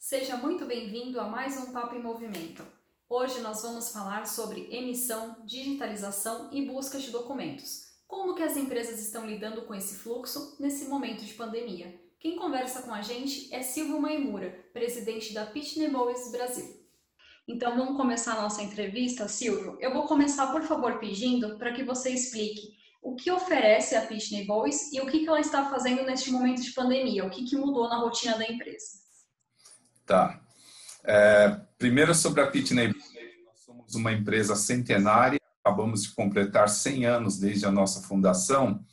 Seja muito bem-vindo a mais um Papo em Movimento. Hoje nós vamos falar sobre emissão, digitalização e busca de documentos. Como que as empresas estão lidando com esse fluxo nesse momento de pandemia? Quem conversa com a gente é Silvio Maimura, presidente da Pitney Bowes Brasil. Então vamos começar a nossa entrevista, Silvio. Eu vou começar, por favor, pedindo para que você explique o que oferece a Pitney Bowes e o que, que ela está fazendo neste momento de pandemia, o que, que mudou na rotina da empresa. Tá. É, primeiro sobre a Pitney, nós somos uma empresa centenária, acabamos de completar 100 anos desde a nossa fundação.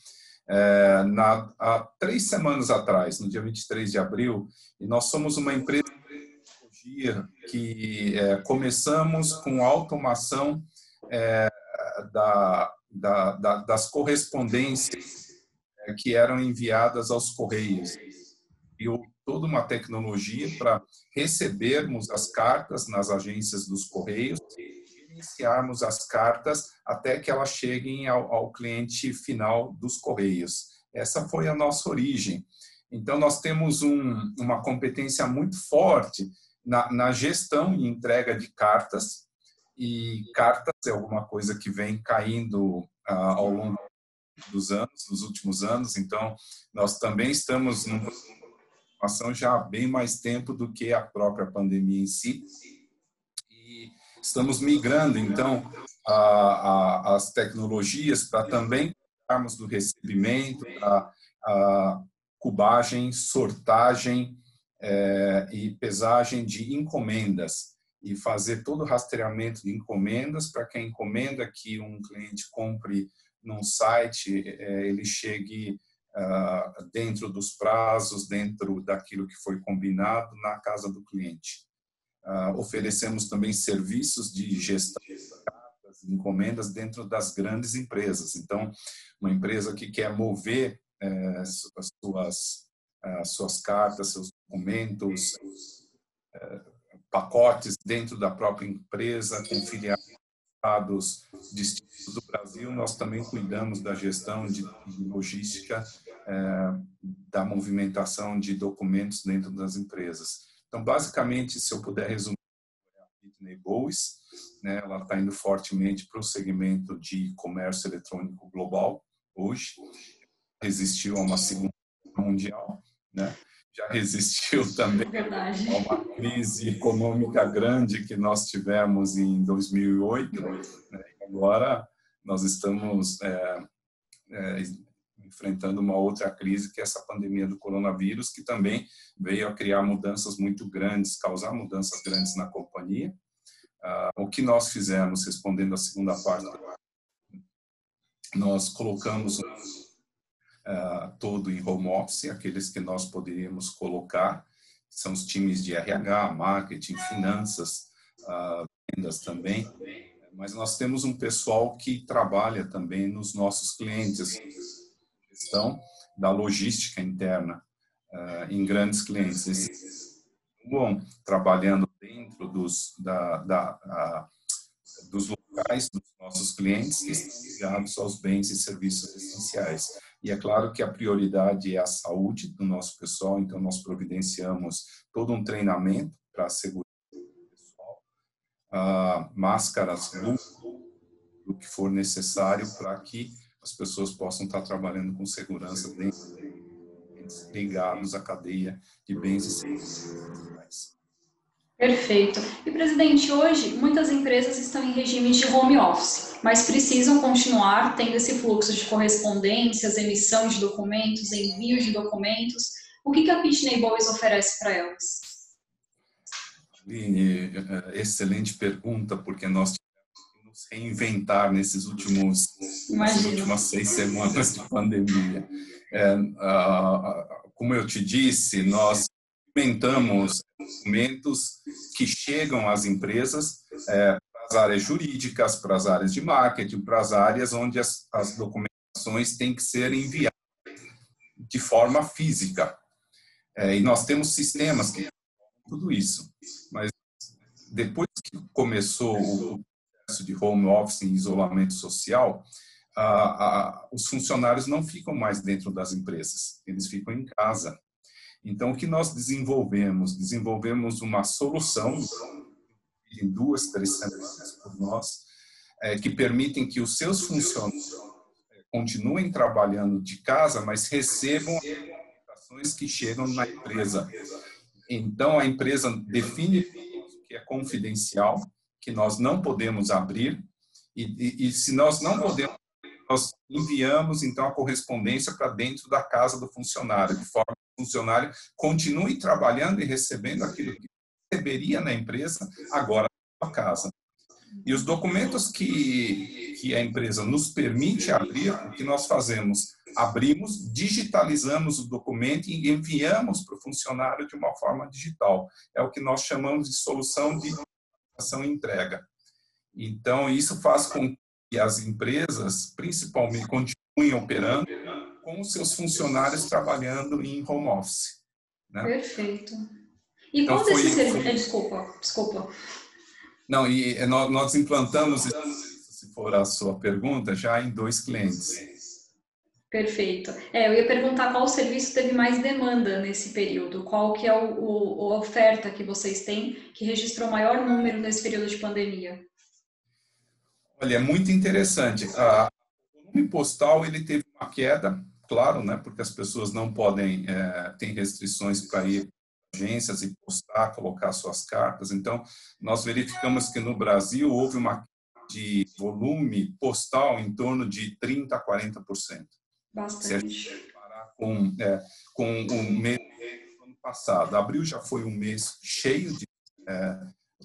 É, na, há três semanas atrás, no dia 23 de abril, e nós somos uma empresa que é, começamos com automação é, da, da, da, das correspondências é, que eram enviadas aos correios. E toda uma tecnologia para recebermos as cartas nas agências dos Correios iniciarmos as cartas até que elas cheguem ao, ao cliente final dos Correios. Essa foi a nossa origem. Então, nós temos um, uma competência muito forte na, na, gestão e entrega de cartas, e cartas é alguma coisa que vem caindo ah, ao longo dos anos, dos últimos anos, então nós também estamos num ação já há bem mais tempo do que a própria pandemia em si. E estamos migrando, então, a, a, as tecnologias para também darmos do recebimento, a, a cubagem, sortagem é, e pesagem de encomendas e fazer todo o rastreamento de encomendas para que a encomenda que um cliente compre num site é, ele chegue ah, dentro dos prazos, dentro daquilo que foi combinado na casa do cliente. Ah, oferecemos também serviços de gestão de encomendas dentro das grandes empresas. Então, uma empresa que quer mover eh, as suas, as suas cartas, seus documentos, eh, pacotes dentro da própria empresa, com filiados distintos do Brasil, nós também cuidamos da gestão de logística é, da movimentação de documentos dentro das empresas. Então, basicamente, se eu puder resumir, é a Pitney Bowes, né, ela está indo fortemente para o segmento de comércio eletrônico global hoje. Resistiu a uma segunda mundial, né? já resistiu também Verdade. a uma crise econômica grande que nós tivemos em 2008. Né? Agora nós estamos é, é, enfrentando uma outra crise, que é essa pandemia do coronavírus, que também veio a criar mudanças muito grandes, causar mudanças grandes na companhia. Uh, o que nós fizemos, respondendo à segunda parte, nós colocamos uh, todo em home office, aqueles que nós poderíamos colocar, são os times de RH, marketing, finanças, uh, vendas também, mas nós temos um pessoal que trabalha também nos nossos clientes, da logística interna uh, em grandes clientes. Bom trabalhando dentro dos, da, da, uh, dos locais dos nossos clientes ligados aos bens e serviços essenciais. E é claro que a prioridade é a saúde do nosso pessoal, então nós providenciamos todo um treinamento para a segurança do pessoal, uh, máscaras, o que for necessário para que as pessoas possam estar trabalhando com segurança dentro ligados à cadeia de bens e serviços. Perfeito. E, presidente, hoje muitas empresas estão em regime de home office, mas precisam continuar tendo esse fluxo de correspondências, emissão de documentos, envio de documentos. O que, que a Pitney Bowes oferece para elas? Aline, é, excelente pergunta, porque nós reinventar nesses últimos nessas últimas seis semanas de pandemia. É, uh, como eu te disse, nós implementamos documentos que chegam às empresas é, para as áreas jurídicas, para as áreas de marketing, para as áreas onde as, as documentações têm que ser enviadas de forma física. É, e nós temos sistemas que tudo isso. Mas depois que começou o de home office em isolamento social, os funcionários não ficam mais dentro das empresas, eles ficam em casa. Então, o que nós desenvolvemos? Desenvolvemos uma solução em duas, três semanas por nós, é, que permitem que os seus funcionários é, continuem trabalhando de casa, mas recebam as que chegam na empresa. Então, a empresa define o que é confidencial, que nós não podemos abrir, e, e, e se nós não podemos nós enviamos então a correspondência para dentro da casa do funcionário, de forma que o funcionário continue trabalhando e recebendo aquilo que receberia na empresa, agora na sua casa. E os documentos que, que a empresa nos permite abrir, o que nós fazemos? Abrimos, digitalizamos o documento e enviamos para o funcionário de uma forma digital. É o que nós chamamos de solução de ação e entrega. Então, isso faz com que as empresas, principalmente, continuem operando com os seus funcionários trabalhando em home office. Né? Perfeito. E então, qual desses serviços... Desculpa, desculpa. Não, e nós, nós implantamos, se for a sua pergunta, já em dois clientes. Perfeito. É, eu ia perguntar qual serviço teve mais demanda nesse período, qual que é o, o, a oferta que vocês têm que registrou maior número nesse período de pandemia. Olha, é muito interessante. O volume postal ele teve uma queda, claro, né, porque as pessoas não podem, é, tem restrições para ir agências e postar, colocar suas cartas. Então, nós verificamos que no Brasil houve uma de volume postal em torno de 30% a 40%. Bastante. Se comparar com, é, com o mês do ano passado. Abril já foi um mês cheio de... É,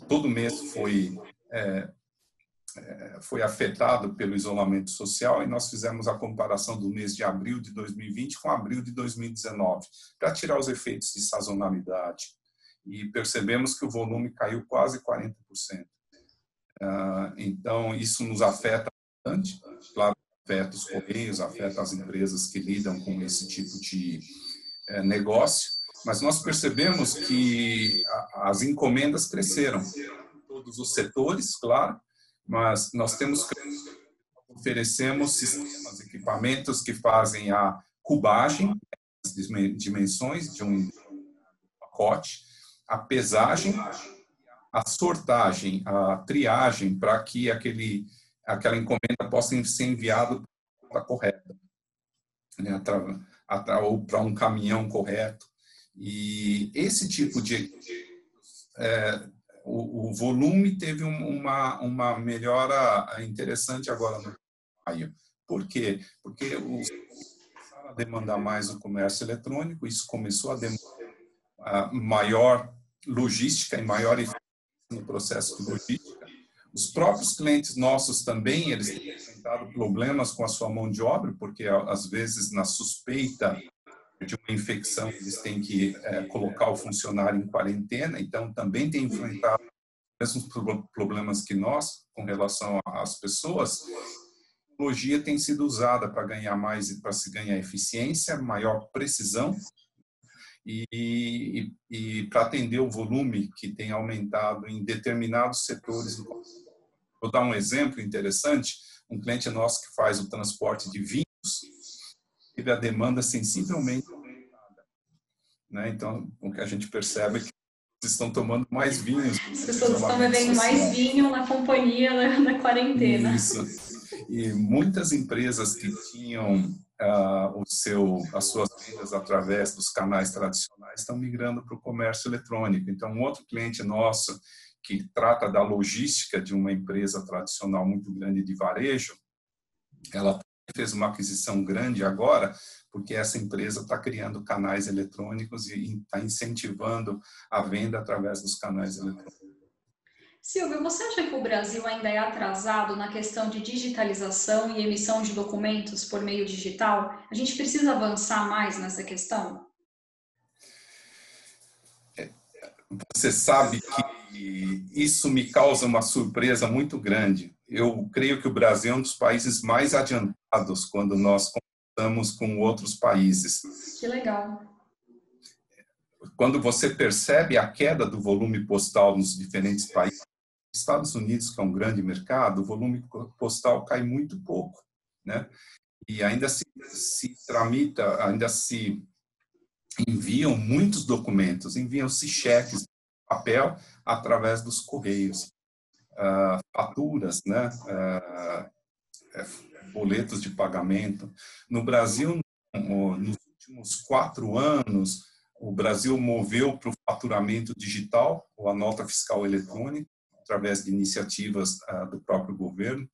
todo mês foi é, é, foi afetado pelo isolamento social e nós fizemos a comparação do mês de abril de 2020 com abril de 2019, para tirar os efeitos de sazonalidade. E percebemos que o volume caiu quase 40%. Ah, então, isso nos afeta bastante, claro, afeta os correios, afeta as empresas que lidam com esse tipo de é, negócio, mas nós percebemos que as encomendas cresceram, todos os setores, claro, mas nós temos oferecemos sistemas, equipamentos que fazem a cubagem, dimensões de um pacote, a pesagem, a sortagem, a triagem para que aquele aquela encomenda possa ser enviada para a correta, né, ou para um caminhão correto. E esse tipo de é, o, o volume teve uma, uma melhora interessante agora no maio. Por quê? Porque os começaram a demandar mais o comércio eletrônico, isso começou a demandar maior logística e maior eficiência no processo de logística. Os próprios clientes nossos também, eles têm enfrentado problemas com a sua mão de obra, porque às vezes na suspeita de uma infecção, eles têm que é, colocar o funcionário em quarentena, então também tem enfrentado os mesmos problemas que nós com relação às pessoas. A tecnologia tem sido usada para ganhar mais, para se ganhar eficiência, maior precisão e, e, e para atender o volume que tem aumentado em determinados setores do Vou dar um exemplo interessante. Um cliente nosso que faz o transporte de vinhos teve a demanda sensivelmente aumentada. Né? Então, o que a gente percebe é que estão tomando mais vinhos. As pessoas estão bebendo mais vinho na companhia, na, na quarentena. Isso. E muitas empresas que tinham uh, o seu, as suas vendas através dos canais tradicionais estão migrando para o comércio eletrônico. Então, um outro cliente nosso que trata da logística de uma empresa tradicional muito grande de varejo, ela fez uma aquisição grande agora, porque essa empresa está criando canais eletrônicos e está incentivando a venda através dos canais eletrônicos. Silvio, você acha que o Brasil ainda é atrasado na questão de digitalização e emissão de documentos por meio digital? A gente precisa avançar mais nessa questão? Você sabe que isso me causa uma surpresa muito grande. Eu creio que o Brasil é um dos países mais adiantados quando nós conversamos com outros países. Que legal. quando você percebe a queda do volume postal nos diferentes países, Estados Unidos, que é um grande mercado, o volume postal cai muito pouco, né? E ainda se, se tramita, ainda se enviam muitos documentos, enviam-se cheques, papel, através dos correios, uh, faturas, né? Uh, boletos de pagamento. No Brasil, nos últimos quatro anos, o Brasil moveu para o faturamento digital, ou a nota fiscal eletrônica, através de iniciativas uh, do próprio governo.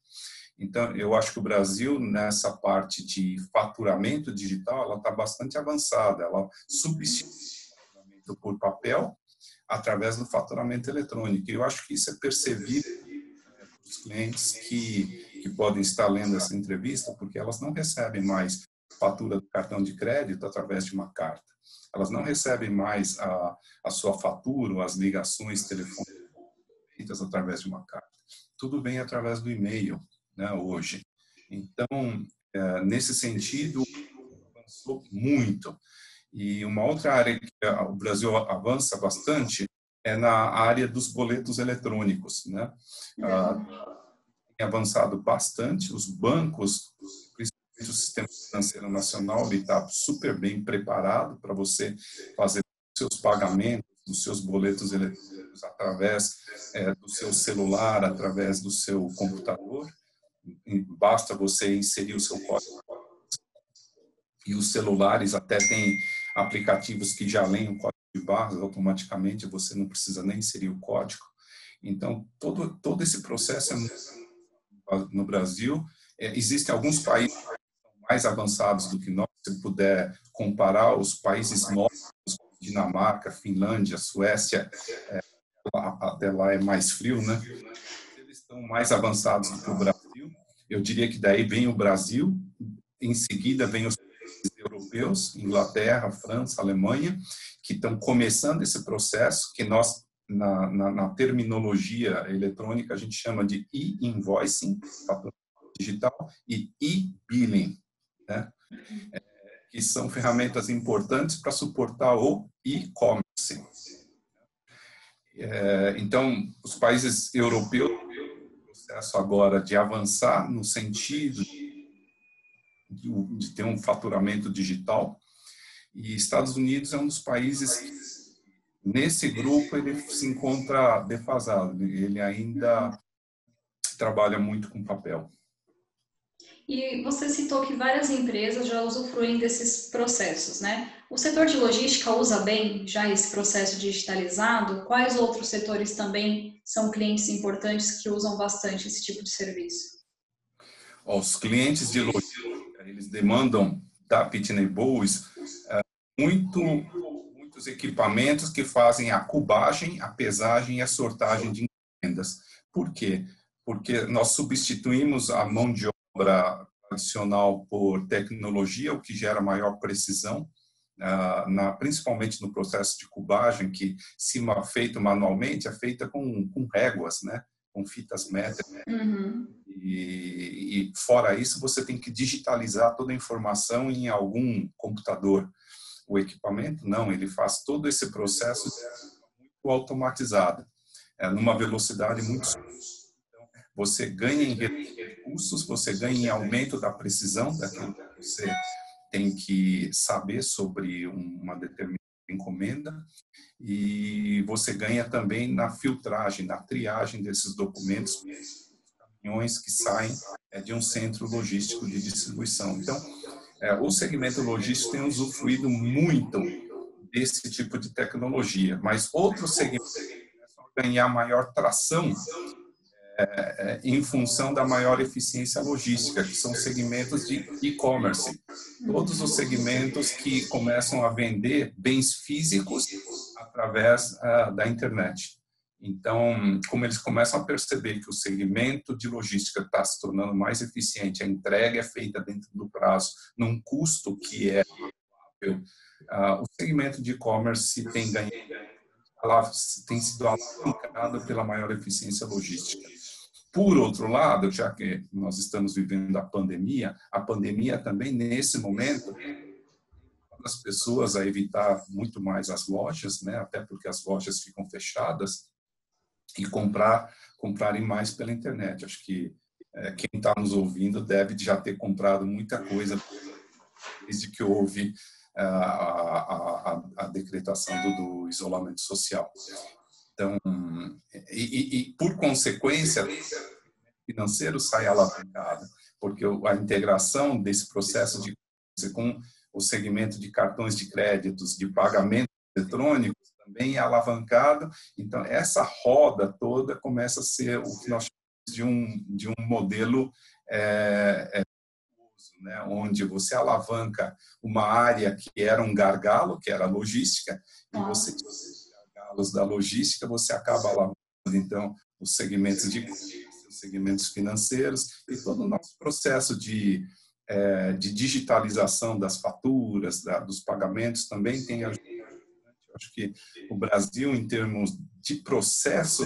Então, eu acho que o Brasil, nessa parte de faturamento digital, ela está bastante avançada. Ela substitui o faturamento por papel através do faturamento eletrônico. Eu acho que isso é percebido né, os clientes que, que podem estar lendo essa entrevista, porque elas não recebem mais fatura do cartão de crédito através de uma carta. Elas não recebem mais a, a sua fatura as ligações telefônicas feitas através de uma carta. Tudo vem através do e-mail né, hoje. Então, é, nesse sentido, avançou muito. E uma outra área que o Brasil avança bastante é na área dos boletos eletrônicos. Né? Ah, tem avançado bastante, os bancos, principalmente o Sistema Financeiro Nacional, ele está super bem preparado para você fazer seus pagamentos, dos seus boletos eletrônicos através é, do seu celular, através do seu computador basta você inserir o seu código. E os celulares até têm aplicativos que já leem o código de barras automaticamente, você não precisa nem inserir o código. Então, todo, todo esse processo é no Brasil. É, existem alguns países mais avançados do que nós, se puder comparar os países novos, Dinamarca, Finlândia, Suécia, é, até lá é mais frio, né? Eles estão mais avançados do que o Brasil eu diria que daí vem o Brasil, em seguida vem os europeus, Inglaterra, França, Alemanha, que estão começando esse processo que nós na, na, na terminologia eletrônica a gente chama de e-invoicing digital e e-billing, né? É, que são ferramentas importantes para suportar o e-commerce. É, então, os países europeus processo agora de avançar no sentido de ter um faturamento digital. E Estados Unidos é um dos países que, nesse grupo, ele se encontra defasado. Ele ainda trabalha muito com papel. E você citou que várias empresas já usufruem desses processos, né? O setor de logística usa bem já esse processo digitalizado? Quais outros setores também são clientes importantes que usam bastante esse tipo de serviço? Os clientes de logística, eles demandam da Pitney Bowes é, muito, muitos equipamentos que fazem a cubagem, a pesagem e a sortagem de encomendas. Por quê? Porque nós substituímos a mão de obra tradicional por tecnologia, o que gera maior precisão, uh, na, principalmente no processo de cubagem, que se feito manualmente, é feita com, com réguas, né? com fitas métricas. Uhum. E, e, fora isso, você tem que digitalizar toda a informação em algum computador. O equipamento, não, ele faz todo esse processo muito automatizado, é, numa velocidade muito você ganha em recursos, você ganha em aumento da precisão daquilo que você tem que saber sobre uma determinada encomenda e você ganha também na filtragem, na triagem desses documentos, caminhões que saem é, de um centro logístico de distribuição. Então, é, o segmento logístico tem usufruído muito desse tipo de tecnologia, mas outros segmentos ganhar maior tração em função da maior eficiência logística, que são segmentos de e-commerce. Todos os segmentos que começam a vender bens físicos através uh, da internet. Então, como eles começam a perceber que o segmento de logística está se tornando mais eficiente, a entrega é feita dentro do prazo, num custo que é uh, o segmento de e-commerce tem ganhado, tem sido alavancado pela maior eficiência logística. Por outro lado, já que nós estamos vivendo a pandemia, a pandemia também, nesse momento, as pessoas a evitar muito mais as lojas, né? Até porque as lojas ficam fechadas e comprar comprarem mais pela internet. Acho que é, quem está nos ouvindo deve já ter comprado muita coisa desde que houve a, a, a, a decretação do, do, isolamento social. Então, e, e, por consequência, financeiro sai alavancado, porque a integração desse processo de com o segmento de cartões de créditos, de pagamento eletrônicos, também é alavancado. Então, essa roda toda começa a ser o que nós chamamos de um, de um modelo é, é, né, onde você alavanca uma área que era um gargalo, que era logística, e você gargalos da logística, você acaba alavancando, então, os segmentos de os segmentos financeiros e todo o nosso processo de, é, de digitalização das faturas, da, dos pagamentos também tem ajudado. Acho que o Brasil, em termos de processo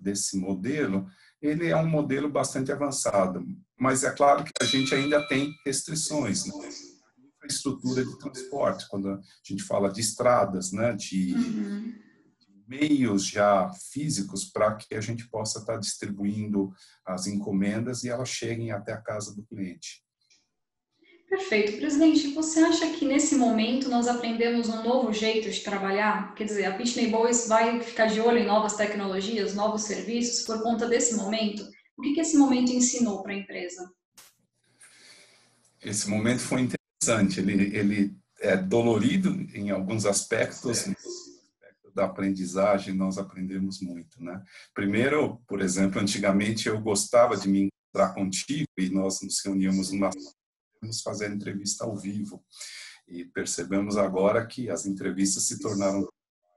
desse modelo, ele é um modelo bastante avançado, mas é claro que a gente ainda tem restrições, né? Infraestrutura de transporte, quando a gente fala de estradas, né, de, uhum. meios já físicos para que a gente possa estar distribuindo as encomendas e elas cheguem até a casa do cliente. Perfeito. Presidente, você acha que nesse momento nós aprendemos um novo jeito de trabalhar? Quer dizer, a Pitney Bowes vai ficar de olho em novas tecnologias, novos serviços por conta desse momento? O que, que esse momento ensinou para a empresa? Esse momento foi interessante. Ele, ele é dolorido em alguns aspectos. da aprendizagem, nós aprendemos muito, né? Primeiro, por exemplo, antigamente eu gostava de me encontrar contigo e nós nos reuníamos numa nos fazer entrevista ao vivo. E percebemos agora que as entrevistas se tornaram.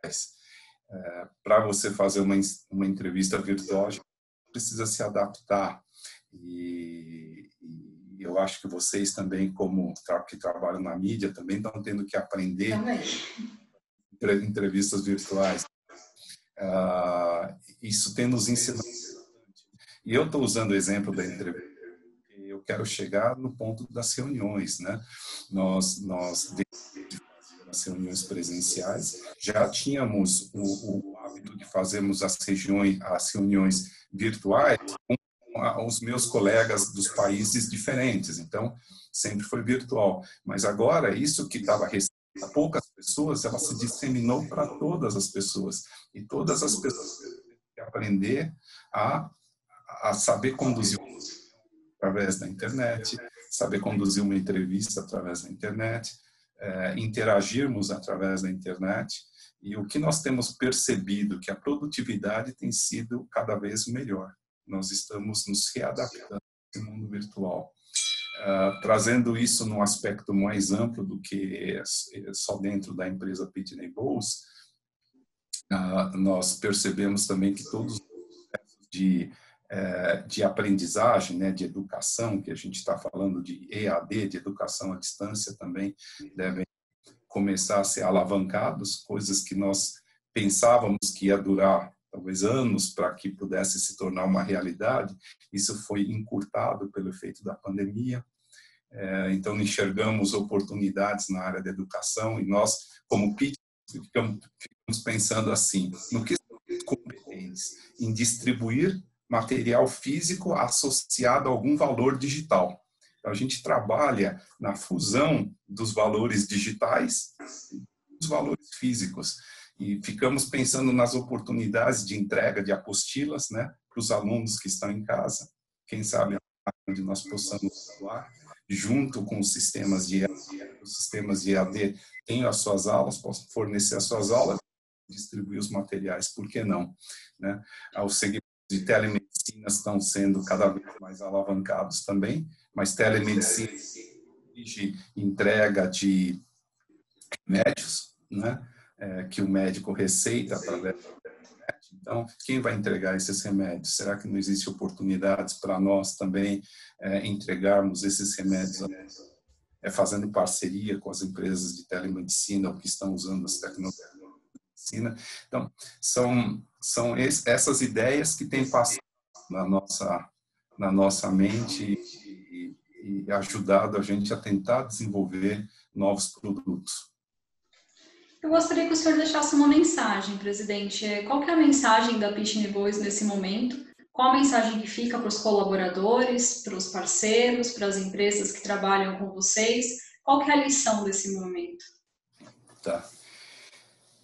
É, Para você fazer uma, uma entrevista virtual, precisa se adaptar. E, eu acho que vocês também, como que trabalham na mídia, também estão tendo que aprender também. entrevistas virtuais. Uh, isso tem nos ensinado. E eu estou usando o exemplo da entrevista quero chegar no ponto das reuniões, né? Nós, nós as reuniões presenciais, já tínhamos o, o hábito de fazermos as, regiões, as reuniões virtuais com os meus colegas dos países diferentes, então sempre foi virtual. Mas agora, isso que estava a poucas pessoas, ela se disseminou para todas as pessoas. E todas as pessoas que aprender a, a saber conduzir através da internet, saber conduzir uma entrevista através da internet, é, interagirmos através da internet. E o que nós temos percebido que a produtividade tem sido cada vez melhor. Nós estamos nos readaptando ao mundo virtual. Uh, trazendo isso num aspecto mais amplo do que só dentro da empresa Pitney Bowes, uh, nós percebemos também que todos os processos de é, de aprendizagem, né, de educação, que a gente está falando de EAD, de educação à distância, também devem começar a ser alavancados, coisas que nós pensávamos que ia durar talvez anos para que pudesse se tornar uma realidade, isso foi encurtado pelo efeito da pandemia. É, então, enxergamos oportunidades na área da educação e nós, como PIT, ficamos, pensando assim, no que competentes em distribuir material físico associado a algum valor digital. Então, a gente trabalha na fusão dos valores digitais e dos valores físicos. E ficamos pensando nas oportunidades de entrega de apostilas né, para os alunos que estão em casa. Quem sabe onde nós possamos atuar junto com os sistemas de EAD. Os sistemas de EAD têm as suas aulas, possam fornecer as suas aulas, distribuir os materiais, por que não? Né? Ao segmento de telemedicina estão sendo cada vez mais alavancados também, mas telemedicina exige entrega de remédios, né, é, que o médico receita através da internet. Então, quem vai entregar esses remédios? Será que não existe oportunidades para nós também é, entregarmos esses remédios é, fazendo parceria com as empresas de telemedicina que estão usando as tecnologias medicina. Então, são, são essas ideias que têm passado na nossa, na nossa mente e, e ajudado a gente a tentar desenvolver novos produtos. Eu gostaria que o senhor deixasse uma mensagem, presidente. Qual é a mensagem da Pitney Boys nesse momento? Qual a mensagem que fica para os colaboradores, para os parceiros, para as empresas que trabalham com vocês? Qual é a lição desse momento? Tá.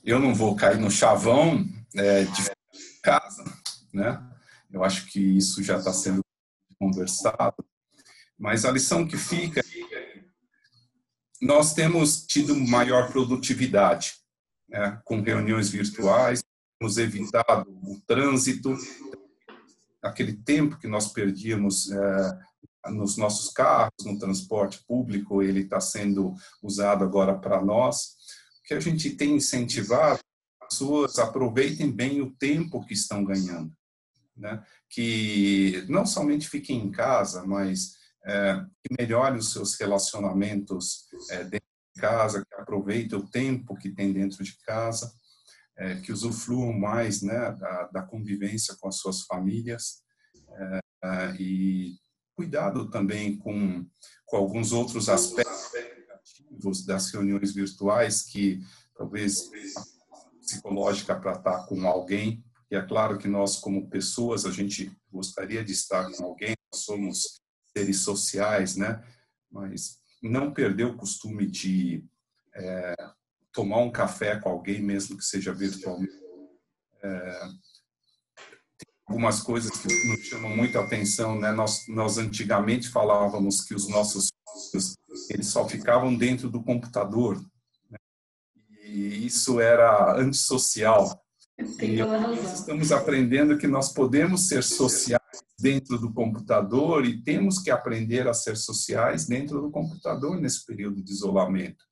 Eu não vou cair no chavão é, de casa, né? Eu acho que isso já está sendo conversado, mas a lição que fica é nós temos tido maior produtividade né? com reuniões virtuais, temos evitado o trânsito, aquele tempo que nós perdíamos é, nos nossos carros, no transporte público, ele está sendo usado agora para nós. O que a gente tem incentivado, as pessoas aproveitem bem o tempo que estão ganhando. Né? Que não somente fiquem em casa, mas é, que melhorem os seus relacionamentos é, dentro de casa, que aproveitem o tempo que tem dentro de casa é, que usufruam mais né, da, da, convivência com as suas famílias é, é, e cuidado também com, com alguns outros aspectos negativos das reuniões virtuais que talvez psicológica para estar com alguém. E é claro que nós como pessoas a gente gostaria de estar com alguém. Nós somos seres sociais né mas não perder o costume de é, tomar um café com alguém, mesmo que seja virtualmente. É, tem algumas coisas que nos chamam muita atenção, né? Nós, nós antigamente falávamos que os nossos filhos eles só ficavam dentro do computador, né? e isso era antissocial. E estamos aprendendo que nós podemos ser sociais dentro do computador e temos que aprender a ser sociais dentro do computador nesse período de isolamento.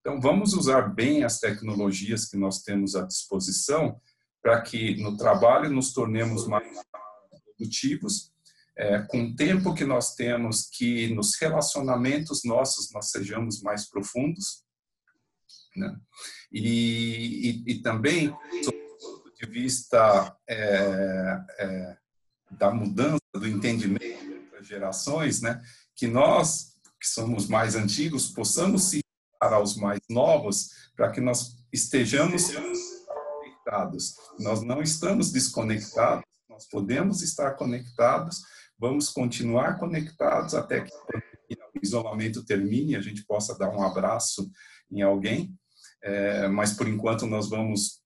Então, vamos usar bem as tecnologias que nós temos à disposição para que no trabalho nos tornemos mais produtivos, é, com o tempo que nós temos, que nos relacionamentos nossos nós sejamos mais profundos, né? e, e, e também, do ponto de vista é, é, da mudança do entendimento as gerações, né? que nós, que somos mais antigos, possamos se para os mais novos, para que nós estejamos conectados. Nós não estamos desconectados, nós podemos estar conectados, vamos continuar conectados até que o isolamento termine, a gente possa dar um abraço em alguém, é, mas por enquanto nós vamos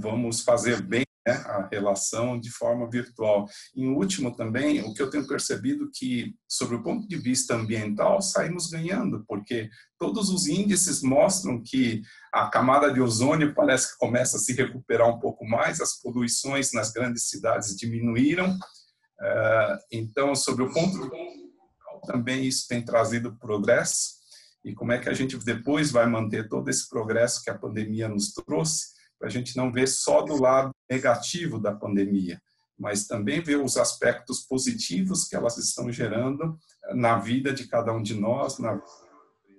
vamos fazer bem né, a relação de forma virtual. Em último também, o que eu tenho percebido que, sobre o ponto de vista ambiental, saímos ganhando, porque todos os índices mostram que a camada de ozônio parece que começa a se recuperar um pouco mais, as poluições nas grandes cidades diminuíram. Eh, então, sobre o ponto de vista também isso tem trazido progresso. E como é que a gente depois vai manter todo esse progresso que a pandemia nos trouxe? para a gente não ver só do lado negativo da pandemia, mas também ver os aspectos positivos que elas estão gerando na vida de cada um de nós, na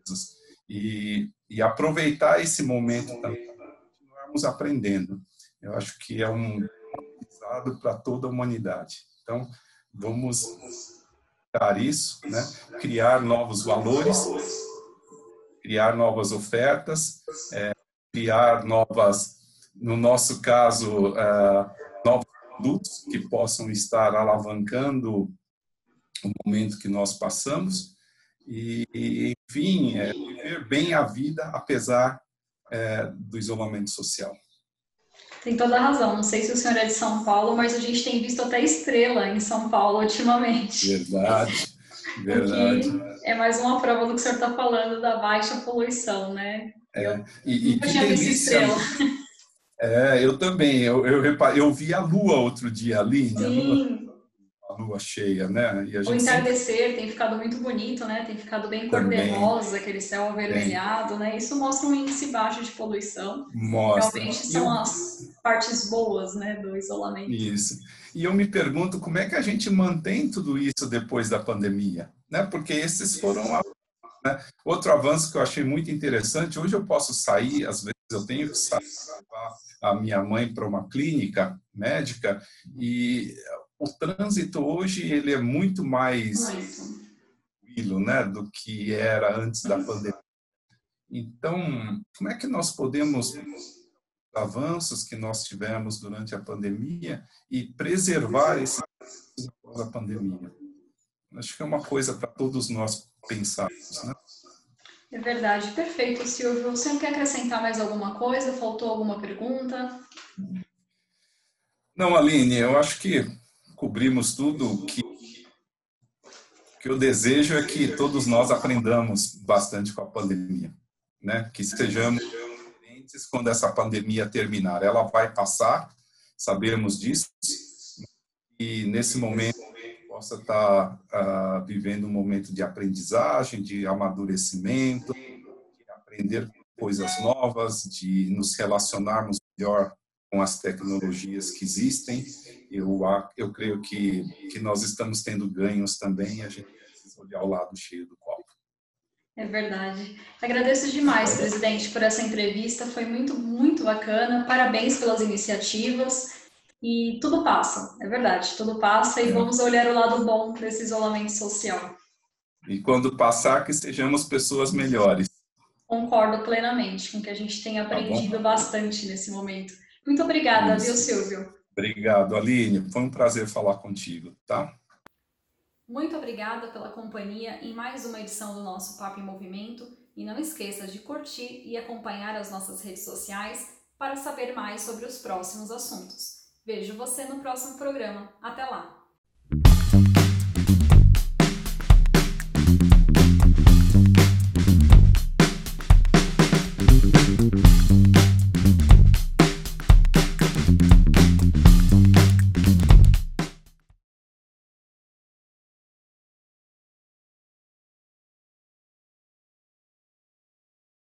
empresas. E, e aproveitar esse momento também para continuarmos aprendendo. Eu acho que é um aprendizado para toda a humanidade. Então, vamos dar isso, né? criar novos valores, criar novas ofertas, é, criar novas no nosso caso, uh, novos produtos que possam estar alavancando o momento que nós passamos e, enfim, é, viver bem a vida apesar é, do isolamento social. Tem toda a razão. Não sei se o senhor é de São Paulo, mas a gente tem visto até estrela em São Paulo ultimamente. Verdade, verdade. é mais uma prova do que o senhor está falando da baixa poluição, né? É, e, e que delícia, é, eu também. Eu, eu, eu vi a lua outro dia ali, né? Sim. A lua cheia, né? E a o entardecer sempre... tem ficado muito bonito, né? Tem ficado bem cor-de-rosa, aquele céu avermelhado, né? Isso mostra um índice baixo de poluição. Mostra. Realmente são eu... as partes boas, né, do isolamento. Isso. E eu me pergunto como é que a gente mantém tudo isso depois da pandemia, né? Porque esses foram né? Outro avanço que eu achei muito interessante, hoje eu posso sair, às vezes eu tenho que sair a minha mãe para uma clínica médica e o trânsito hoje ele é muito mais tranquilo, né, do que era antes da pandemia. Então, como é que nós podemos avanços que nós tivemos durante a pandemia e preservar esse após a pandemia? Acho que é uma coisa para todos nós pensarmos, né? É verdade, perfeito, Silvio. Você quer acrescentar mais alguma coisa? Faltou alguma pergunta? Não, Aline, eu acho que cobrimos tudo que que eu desejo é que todos nós aprendamos bastante com a pandemia, né? Que sejamos diferentes quando essa pandemia terminar. Ela vai passar, sabemos disso, e nesse momento possa estar uh, vivendo um momento de aprendizagem, de amadurecimento, de aprender coisas novas, de nos relacionarmos melhor com as tecnologias que existem. Eu, eu creio que, que nós estamos tendo ganhos também, a gente precisa olhar o lado cheio do copo. É verdade. Agradeço demais, presidente, por essa entrevista. Foi muito, muito bacana. Parabéns pelas iniciativas. E tudo passa, é verdade, tudo passa e vamos olhar o lado bom desse isolamento social. E quando passar, que sejamos pessoas melhores. Concordo plenamente com que a gente tem tá aprendido tá bastante nesse momento. Muito obrigada, Isso. viu, Silvio? Obrigado, Aline. Foi um prazer falar contigo, tá? Muito obrigada pela companhia em mais uma edição do nosso Papo em Movimento. E não esqueça de curtir e acompanhar as nossas redes sociais para saber mais sobre os próximos assuntos. Vejo você no próximo programa. Até lá!